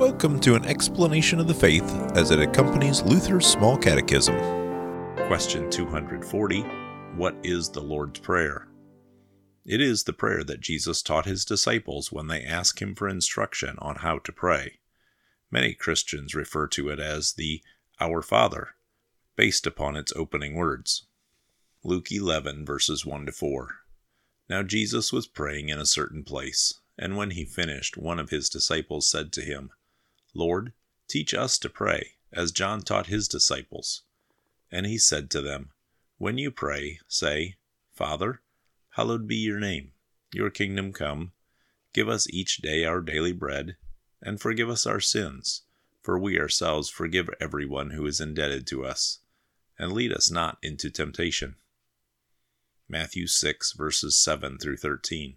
Welcome to an explanation of the faith as it accompanies Luther's Small Catechism. Question 240 What is the Lord's Prayer? It is the prayer that Jesus taught his disciples when they asked him for instruction on how to pray. Many Christians refer to it as the Our Father, based upon its opening words. Luke 11, verses 1 to 4. Now Jesus was praying in a certain place, and when he finished, one of his disciples said to him, Lord, teach us to pray, as John taught his disciples. And he said to them, When you pray, say, Father, hallowed be your name, your kingdom come, give us each day our daily bread, and forgive us our sins, for we ourselves forgive everyone who is indebted to us, and lead us not into temptation Matthew 6, verses 7 through 13.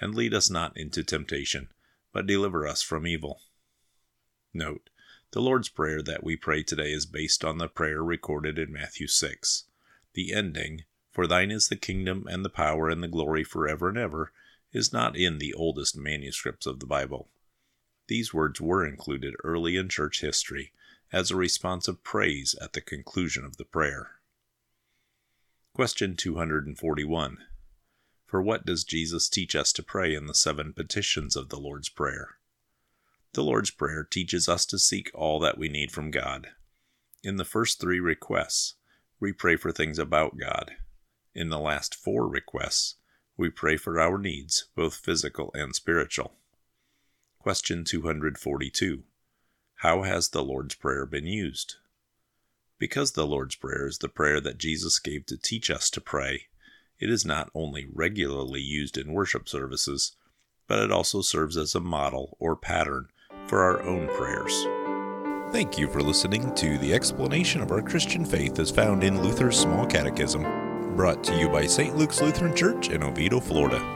And lead us not into temptation, but deliver us from evil. Note, the Lord's Prayer that we pray today is based on the prayer recorded in Matthew 6. The ending, For thine is the kingdom and the power and the glory forever and ever, is not in the oldest manuscripts of the Bible. These words were included early in church history as a response of praise at the conclusion of the prayer. Question 241. For what does Jesus teach us to pray in the seven petitions of the Lord's Prayer? The Lord's Prayer teaches us to seek all that we need from God. In the first three requests, we pray for things about God. In the last four requests, we pray for our needs, both physical and spiritual. Question 242. How has the Lord's Prayer been used? Because the Lord's Prayer is the prayer that Jesus gave to teach us to pray, it is not only regularly used in worship services, but it also serves as a model or pattern for our own prayers. Thank you for listening to the explanation of our Christian faith as found in Luther's Small Catechism, brought to you by St. Luke's Lutheran Church in Oviedo, Florida.